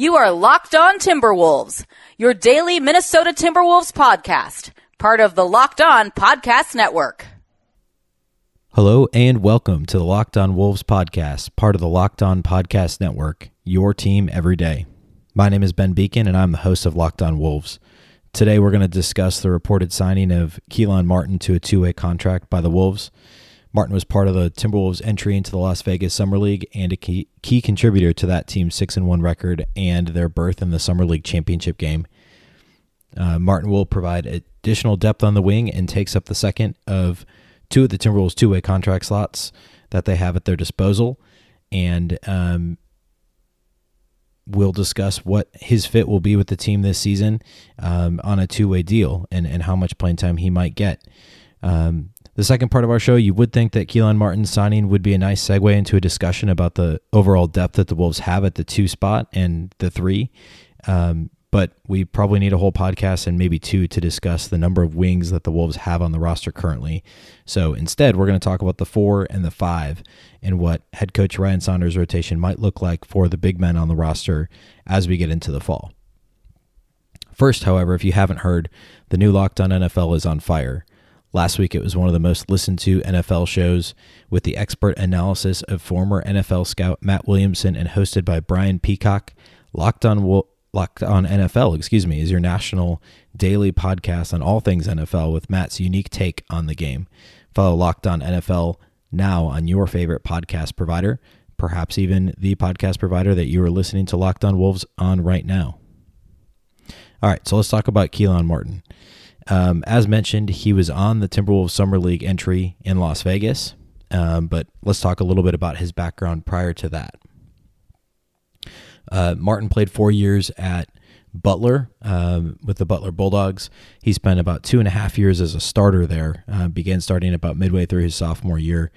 You are Locked On Timberwolves, your daily Minnesota Timberwolves podcast, part of the Locked On Podcast Network. Hello and welcome to the Locked On Wolves podcast, part of the Locked On Podcast Network, your team every day. My name is Ben Beecken and I'm the host of Locked On Wolves. Today we're going to discuss the reported signing of Kelan Martin to a two way contract by the Wolves. Martin was part of the Timberwolves' entry into the Las Vegas Summer League and a key, key contributor to that team's six and one record and their berth in the Summer League championship game. Uh, Martin will provide additional depth on the wing and takes up the second of two of the Timberwolves' two-way contract slots that they have at their disposal, and um, we'll discuss what his fit will be with the team this season um, on a two-way deal and and how much playing time he might get. Um, the second part of our show, you would think that Kelan Martin's signing would be a nice segue into a discussion about the overall depth that the Wolves have at the two spot and the three. Um, but we probably need a whole podcast and maybe two to discuss the number of wings that the Wolves have on the roster currently. So instead, we're going to talk about the four and the five and what head coach Ryan Saunders' rotation might look like for the big men on the roster as we get into the fall. First, however, if you haven't heard, the new Locked On NFL is on fire. Last week, it was one of the most listened to NFL shows with the expert analysis of former NFL scout Matt Williamson and hosted by Brian Peacock. Locked on Locked on NFL, excuse me, is your national daily podcast on all things NFL with Matt's unique take on the game. Follow Locked on NFL now on your favorite podcast provider, perhaps even the podcast provider that you are listening to Locked on Wolves on right now. All right, so let's talk about Kelan Martin. Um, as mentioned, he was on the Timberwolves Summer League entry in Las Vegas, um, but let's talk a little bit about his background prior to that. Uh, Martin played four years at Butler um, with the Butler Bulldogs. He spent about two and a half years as a starter there, uh, began starting about midway through his sophomore year.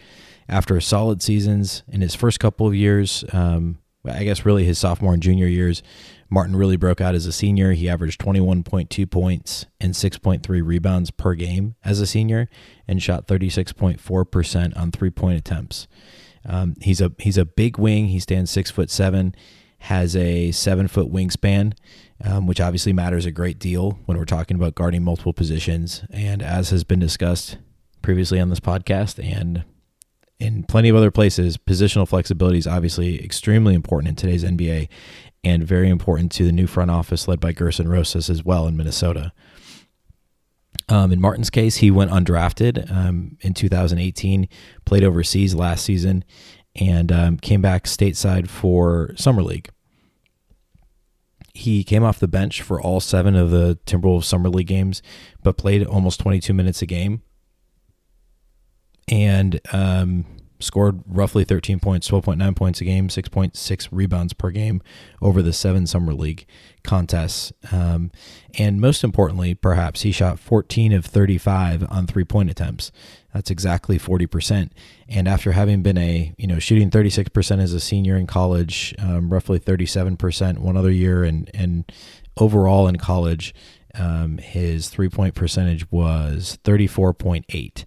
After solid seasons in his first couple of years, um, I guess really his sophomore and junior years, Martin really broke out as a senior. He averaged 21.2 points and 6.3 rebounds per game as a senior and shot 36.4% on three point attempts. Um, he's a he's a big wing. He stands six foot seven, has a seven foot wingspan, um, which obviously matters a great deal when we're talking about guarding multiple positions. And as has been discussed previously on this podcast and in plenty of other places, positional flexibility is obviously extremely important in today's NBA and very important to the new front office led by Gersson Rosas as well in Minnesota. Um, in Martin's case, he went undrafted um, in 2018, played overseas last season, and um, came back stateside for Summer League. He came off the bench for all seven of the Timberwolves Summer League games, but played almost 22 minutes a game. And um, scored roughly 13 points, 12.9 points a game, 6.6 rebounds per game over the seven summer league contests. Um, and most importantly, perhaps, he shot 14 of 35 on three point attempts. That's exactly 40%. And after having been a, you know, shooting 36% as a senior in college, um, roughly 37% one other year, and, and overall in college, um, his three point percentage was 34.8.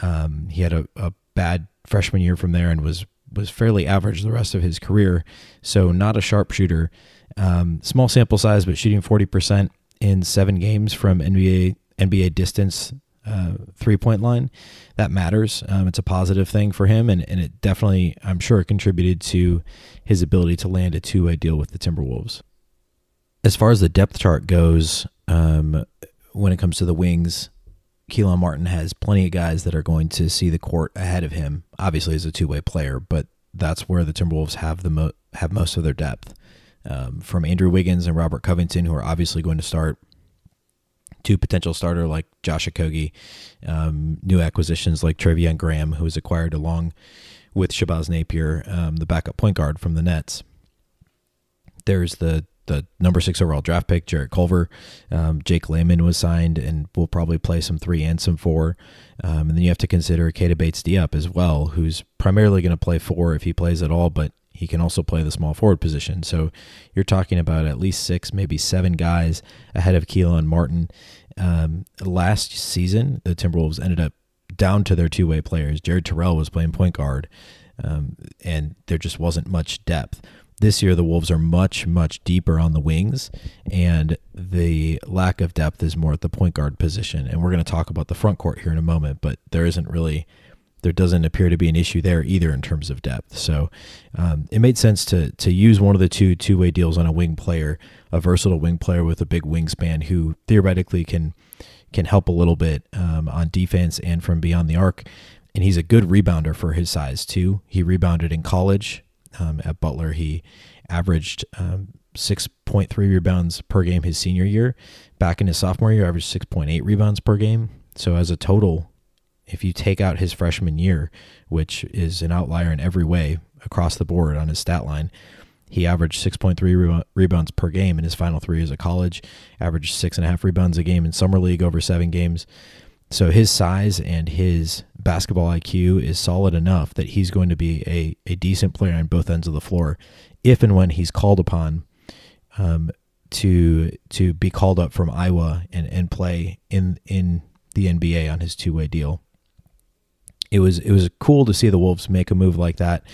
Um, he had a, a bad freshman year from there and was was fairly average the rest of his career. So not a sharpshooter. Um, small sample size, but shooting forty percent in seven games from NBA NBA distance uh, three point line. That matters. Um, it's a positive thing for him, and, and it definitely, I'm sure, it contributed to his ability to land a two way deal with the Timberwolves. As far as the depth chart goes, um, when it comes to the wings, Kelan Martin has plenty of guys that are going to see the court ahead of him. Obviously, as a two way player, but that's where the Timberwolves have the mo- have most of their depth. Um, from Andrew Wiggins and Robert Covington, who are obviously going to start, to potential starter like Josh Okogie, um, new acquisitions like Treveon Graham, who was acquired along with Shabazz Napier, um, the backup point guard from the Nets. There's the the number six overall draft pick, Jarrett Culver. Um, Jake Layman was signed and will probably play some three and some four. Um, and then you have to consider Keita Bates-Diop as well, who's primarily going to play four if he plays at all, but he can also play the small forward position. So you're talking about at least six, maybe seven guys ahead of Kelan Martin. Um, last season, the Timberwolves ended up down to their two way players. Jared Terrell was playing point guard, um, and there just wasn't much depth. This year, the Wolves are much, much deeper on the wings, and the lack of depth is more at the point guard position. And we're going to talk about the front court here in a moment, but there isn't really, there doesn't appear to be an issue there either in terms of depth. So um, it made sense to to use one of the two two way deals on a wing player, a versatile wing player with a big wingspan who theoretically can can help a little bit um, on defense and from beyond the arc. And he's a good rebounder for his size too. He rebounded in college um, at Butler. He averaged um, 6.3 rebounds per game his senior year. Back in his sophomore year, averaged 6.8 rebounds per game. So as a total, if you take out his freshman year, which is an outlier in every way across the board on his stat line, he averaged 6.3 rebounds per game in his final three years of college, averaged six and a half rebounds a game in summer league over seven games. So his size and his basketball IQ is solid enough that he's going to be a, a decent player on both ends of the floor if and when he's called upon um, to to be called up from Iowa and, and play in in the NBA on his two way deal. It was it was cool to see the Wolves make a move like that,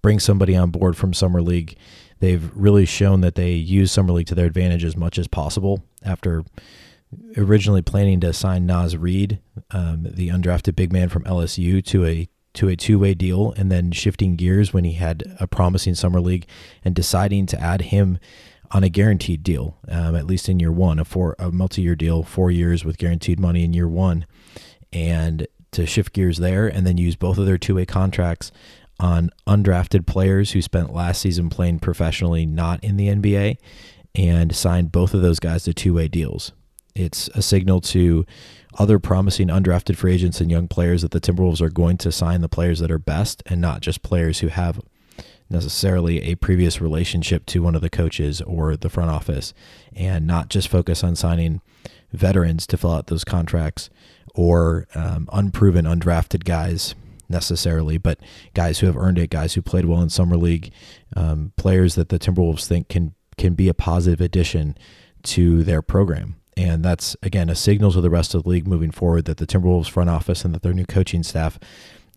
bring somebody on board from summer league. They've really shown that they use summer league to their advantage as much as possible after originally planning to sign Naz Reid, um, the undrafted big man from LSU, to a to a two way deal, and then shifting gears when he had a promising summer league, and deciding to add him on a guaranteed deal, um, at least in year one, a four a multi year deal, four years with guaranteed money in year one, and to shift gears there, and then use both of their two way contracts on undrafted players who spent last season playing professionally, not in the NBA, and signed both of those guys to two way deals. It's a signal to other promising undrafted free agents and young players that the Timberwolves are going to sign the players that are best and not just players who have necessarily a previous relationship to one of the coaches or the front office and not just focus on signing veterans to fill out those contracts or um, unproven undrafted guys necessarily, but guys who have earned it, guys who played well in summer league, um, players that the Timberwolves think can can be a positive addition to their program. And that's, again, a signal to the rest of the league moving forward that the Timberwolves front office and that their new coaching staff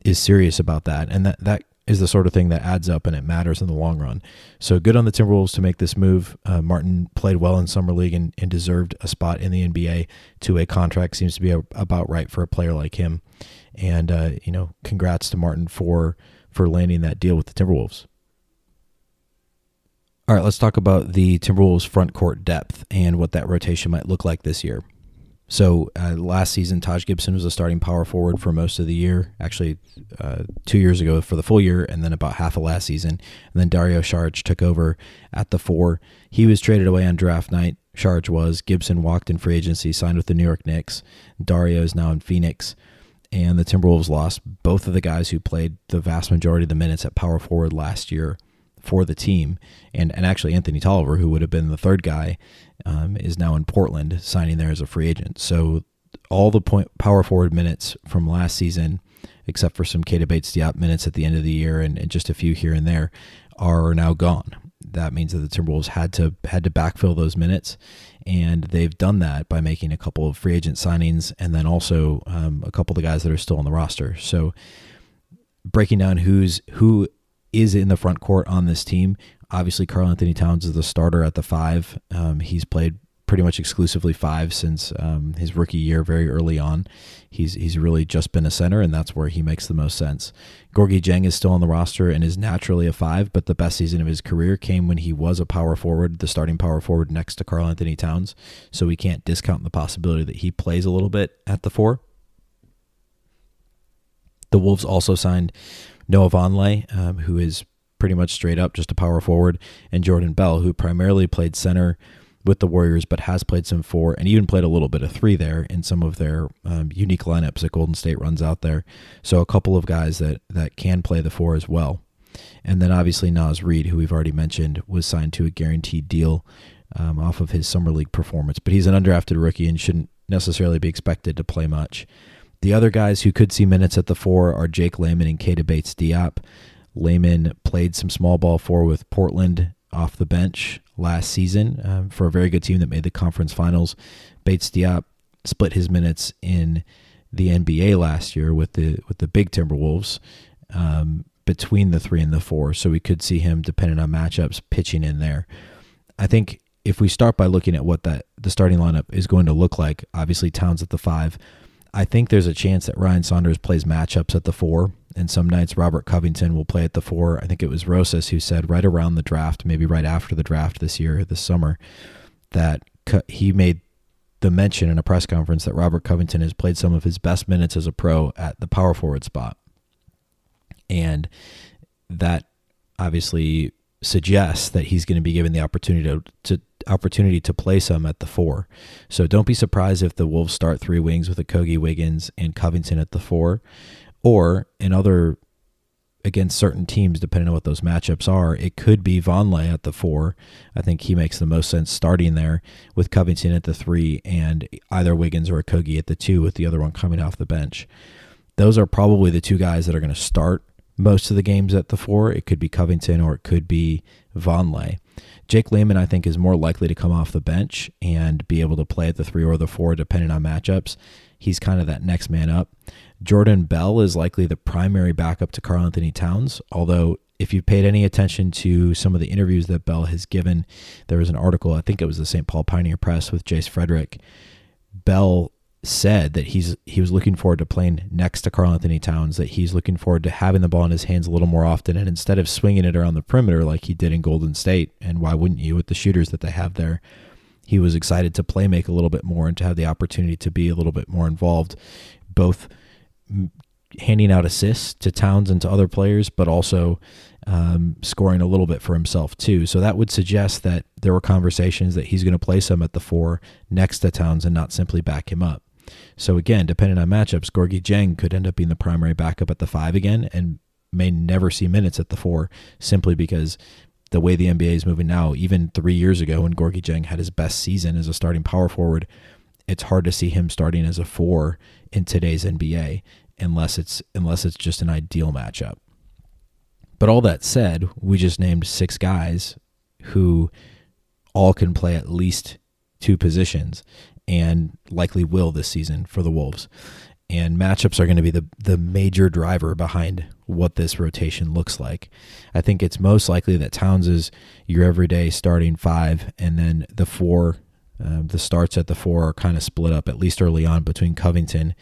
is serious about that. And that, that is the sort of thing that adds up and it matters in the long run. So good on the Timberwolves to make this move. Uh, Martin played well in summer league and, and, deserved a spot in the NBA. Two way contract seems to be a, about right for a player like him. And uh, you know, congrats to Martin for for landing that deal with the Timberwolves. All right, let's talk about the Timberwolves front court depth and what that rotation might look like this year. So uh, last season, Taj Gibson was a starting power forward for most of the year. Actually, uh, two years ago for the full year, and then about half of last season. And then Dario Saric took over at the four. He was traded away on draft night. Saric was. Gibson walked in free agency, signed with the New York Knicks. Dario is now in Phoenix. And the Timberwolves lost both of the guys who played the vast majority of the minutes at power forward last year for the team. And, and actually, Anthony Tolliver, who would have been the third guy, um, is now in Portland signing there as a free agent. So all the point power forward minutes from last season, except for some Keita Bates-Diop minutes at the end of the year and, and just a few here and there, are now gone. That means that the Timberwolves had to had to backfill those minutes, and they've done that by making a couple of free agent signings and then also um, a couple of the guys that are still on the roster. So breaking down who's who is in the front court on this team. Obviously, Karl-Anthony Towns is the starter at the five. Um, he's played pretty much exclusively five since um, his rookie year, very early on. He's he's really just been a center, and that's where he makes the most sense. Gorgui Dieng is still on the roster and is naturally a five, but the best season of his career came when he was a power forward, the starting power forward next to Karl-Anthony Towns. So we can't discount the possibility that he plays a little bit at the four. The Wolves also signed Noah Vonleh, um, who is pretty much straight up just a power forward, and Jordan Bell, who primarily played center with the Warriors, but has played some four and even played a little bit of three there in some of their um, unique lineups that Golden State runs out there. So a couple of guys that that can play the four as well. And then obviously Naz Reid, who we've already mentioned, was signed to a guaranteed deal um, off of his summer league performance, but he's an undrafted rookie and shouldn't necessarily be expected to play much. The other guys who could see minutes at the four are Jake Layman and Keita Bates-Diop. Layman played some small ball four with Portland off the bench last season um, for a very good team that made the conference finals. Bates-Diop split his minutes in the NBA last year with the with the big Timberwolves. Um, between the three and the four. So we could see him, depending on matchups, pitching in there. I think if we start by looking at what that the starting lineup is going to look like, obviously Towns at the five. I think there's a chance that Ryan Saunders plays matchups at the four, and some nights Robert Covington will play at the four. I think it was Rosas who said right around the draft, maybe right after the draft this year, this summer, that he made the mention in a press conference that Robert Covington has played some of his best minutes as a pro at the power forward spot. And that obviously suggests that he's going to be given the opportunity to, to opportunity to play some at the four. So don't be surprised if the Wolves start three wings with Okogie, Wiggins, and Covington at the four, or in other against certain teams, depending on what those matchups are, it could be Vonleh at the four. I think he makes the most sense starting there with Covington at the three and either Wiggins or Okogie at the two, with the other one coming off the bench. Those are probably the two guys that are going to start most of the games at the four. It could be Covington or it could be Vonleh. Jake Layman, I think, is more likely to come off the bench and be able to play at the three or the four, depending on matchups. He's kind of that next man up. Jordan Bell is likely the primary backup to Karl Anthony Towns, although if you've paid any attention to some of the interviews that Bell has given, there was an article, I think it was the St. Paul Pioneer Press with Jace Frederick. Bell said that he's he was looking forward to playing next to Karl Anthony Towns, that he's looking forward to having the ball in his hands a little more often, and instead of swinging it around the perimeter like he did in Golden State, and why wouldn't you with the shooters that they have there? He was excited to play make a little bit more and to have the opportunity to be a little bit more involved, both handing out assists to Towns and to other players, but also um, scoring a little bit for himself too. So that would suggest that there were conversations that he's going to play some at the four next to Towns and not simply back him up. So again, depending on matchups, Gorgui Dieng could end up being the primary backup at the five again and may never see minutes at the four simply because the way the NBA is moving now, even three years ago when Gorgui Dieng had his best season as a starting power forward, it's hard to see him starting as a four in today's NBA unless it's unless it's just an ideal matchup. But all that said, we just named six guys who all can play at least two positions and likely will this season for the Wolves. And matchups are going to be the, the major driver behind what this rotation looks like. I think it's most likely that Towns is your everyday starting five, and then the four, uh, the starts at the four are kind of split up, at least early on, between Covington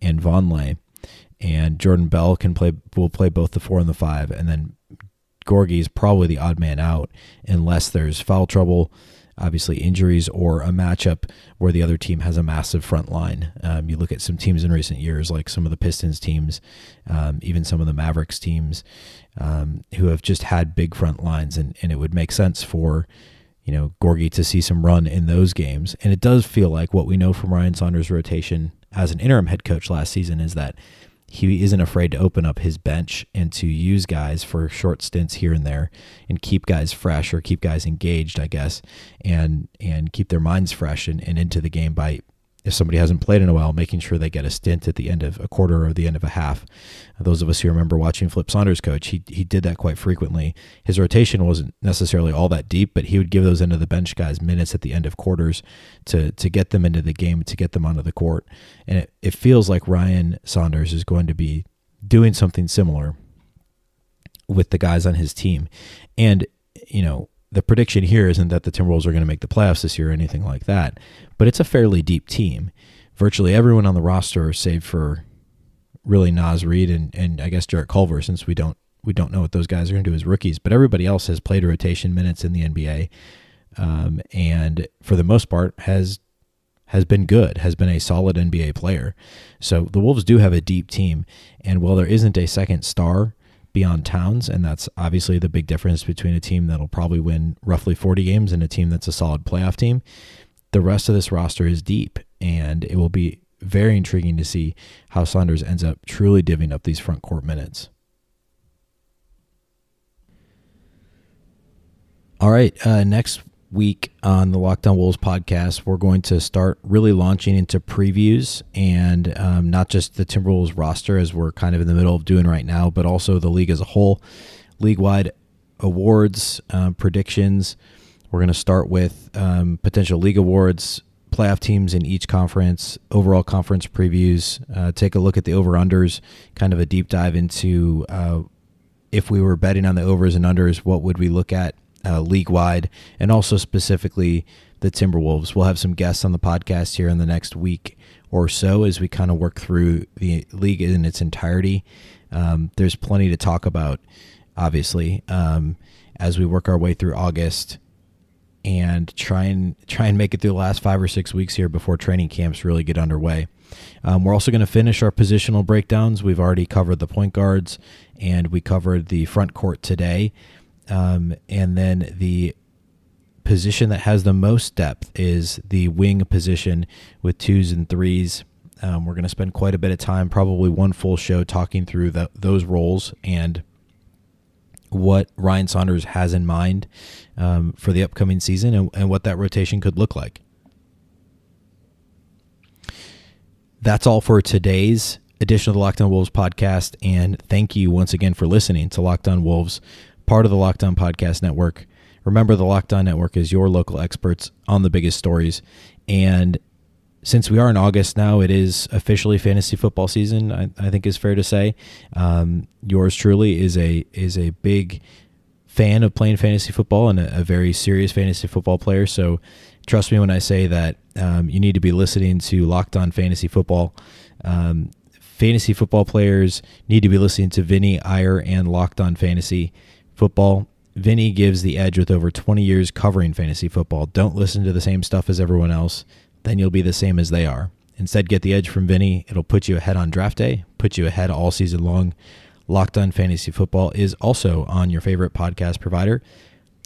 and Vonleh. And Jordan Bell can play will play both the four and the five, and then Gorgui is probably the odd man out unless there's foul trouble obviously injuries or a matchup where the other team has a massive front line. Um, you look at some teams in recent years, like some of the Pistons teams, um, even some of the Mavericks teams, um, who have just had big front lines, and, and it would make sense for you know Gorgui to see some run in those games. And it does feel like what we know from Ryan Saunders' rotation as an interim head coach last season is that he isn't afraid to open up his bench and to use guys for short stints here and there and keep guys fresh or keep guys engaged, I guess, and and keep their minds fresh and, and into the game by if somebody hasn't played in a while, making sure they get a stint at the end of a quarter or the end of a half. Those of us who remember watching Flip Saunders coach, he he did that quite frequently. His rotation wasn't necessarily all that deep, but he would give those end of the bench guys minutes at the end of quarters to to get them into the game, to get them onto the court. And it, it feels like Ryan Saunders is going to be doing something similar with the guys on his team. And, you know, the prediction here isn't that the Timberwolves are going to make the playoffs this year or anything like that, but it's a fairly deep team. Virtually everyone on the roster, save for really Naz Reid and, and I guess Jarrett Culver, since we don't we don't know what those guys are going to do as rookies, but everybody else has played rotation minutes in the NBA, um, and for the most part has has been good, has been a solid NBA player. So the Wolves do have a deep team, and while there isn't a second star beyond Towns, and that's obviously the big difference between a team that'll probably win roughly 40 games and a team that's a solid playoff team. The rest of this roster is deep, and it will be very intriguing to see how Saunders ends up truly divvying up these front court minutes. All right, uh, next week on the Locked On Wolves podcast, we're going to start really launching into previews and um, not just the Timberwolves roster, as we're kind of in the middle of doing right now, but also the league as a whole, league wide awards, uh, predictions. We're going to start with um, potential league awards, playoff teams in each conference, overall conference previews, uh, take a look at the over unders, kind of a deep dive into uh, if we were betting on the overs and unders, what would we look at uh, league wide, and also specifically the Timberwolves. We'll have some guests on the podcast here in the next week or so as we kind of work through the league in its entirety. Um, there's plenty to talk about, obviously, um, as we work our way through August and try and try and make it through the last five or six weeks here before training camps really get underway. Um, we're also going to finish our positional breakdowns. We've already covered the point guards and we covered the front court today. Um, and then the position that has the most depth is the wing position with twos and threes. Um, we're going to spend quite a bit of time, probably one full show, talking through the, those roles and what Ryan Saunders has in mind um, for the upcoming season and, and what that rotation could look like. That's all for today's edition of the Locked On Wolves podcast. And thank you once again for listening to Locked On Wolves, part of the Locked On Podcast Network. Remember, the Locked On Network is your local experts on the biggest stories. And since we are in August now, it is officially fantasy football season. I, I think is fair to say. Um, yours truly is a is a big fan of playing fantasy football and a, a very serious fantasy football player. So trust me when I say that um, you need to be listening to Locked On Fantasy Football. Um, fantasy football players need to be listening to Vinny Iyer and Locked On Fantasy Football. Vinny gives the edge with over 20 years covering fantasy football. Don't listen to the same stuff as everyone else, then you'll be the same as they are. Instead, get the edge from Vinny. It'll put you ahead on draft day, put you ahead all season long. Locked on Fantasy Football is also on your favorite podcast provider,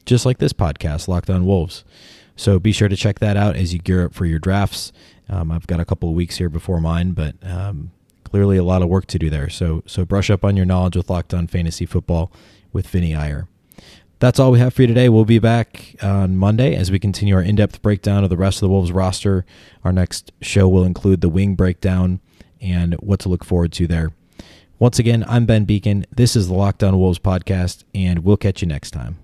just like this podcast, Locked on Wolves. So be sure to check that out as you gear up for your drafts. Um, I've got a couple of weeks here before mine, but um, clearly a lot of work to do there. So so brush up on your knowledge with Locked on Fantasy Football with Vinny Iyer. That's all we have for you today. We'll be back on Monday as we continue our in depth breakdown of the rest of the Wolves roster. Our next show will include the wing breakdown and what to look forward to there. Once again, I'm Ben Beecken. This is the Locked On Wolves podcast, and we'll catch you next time.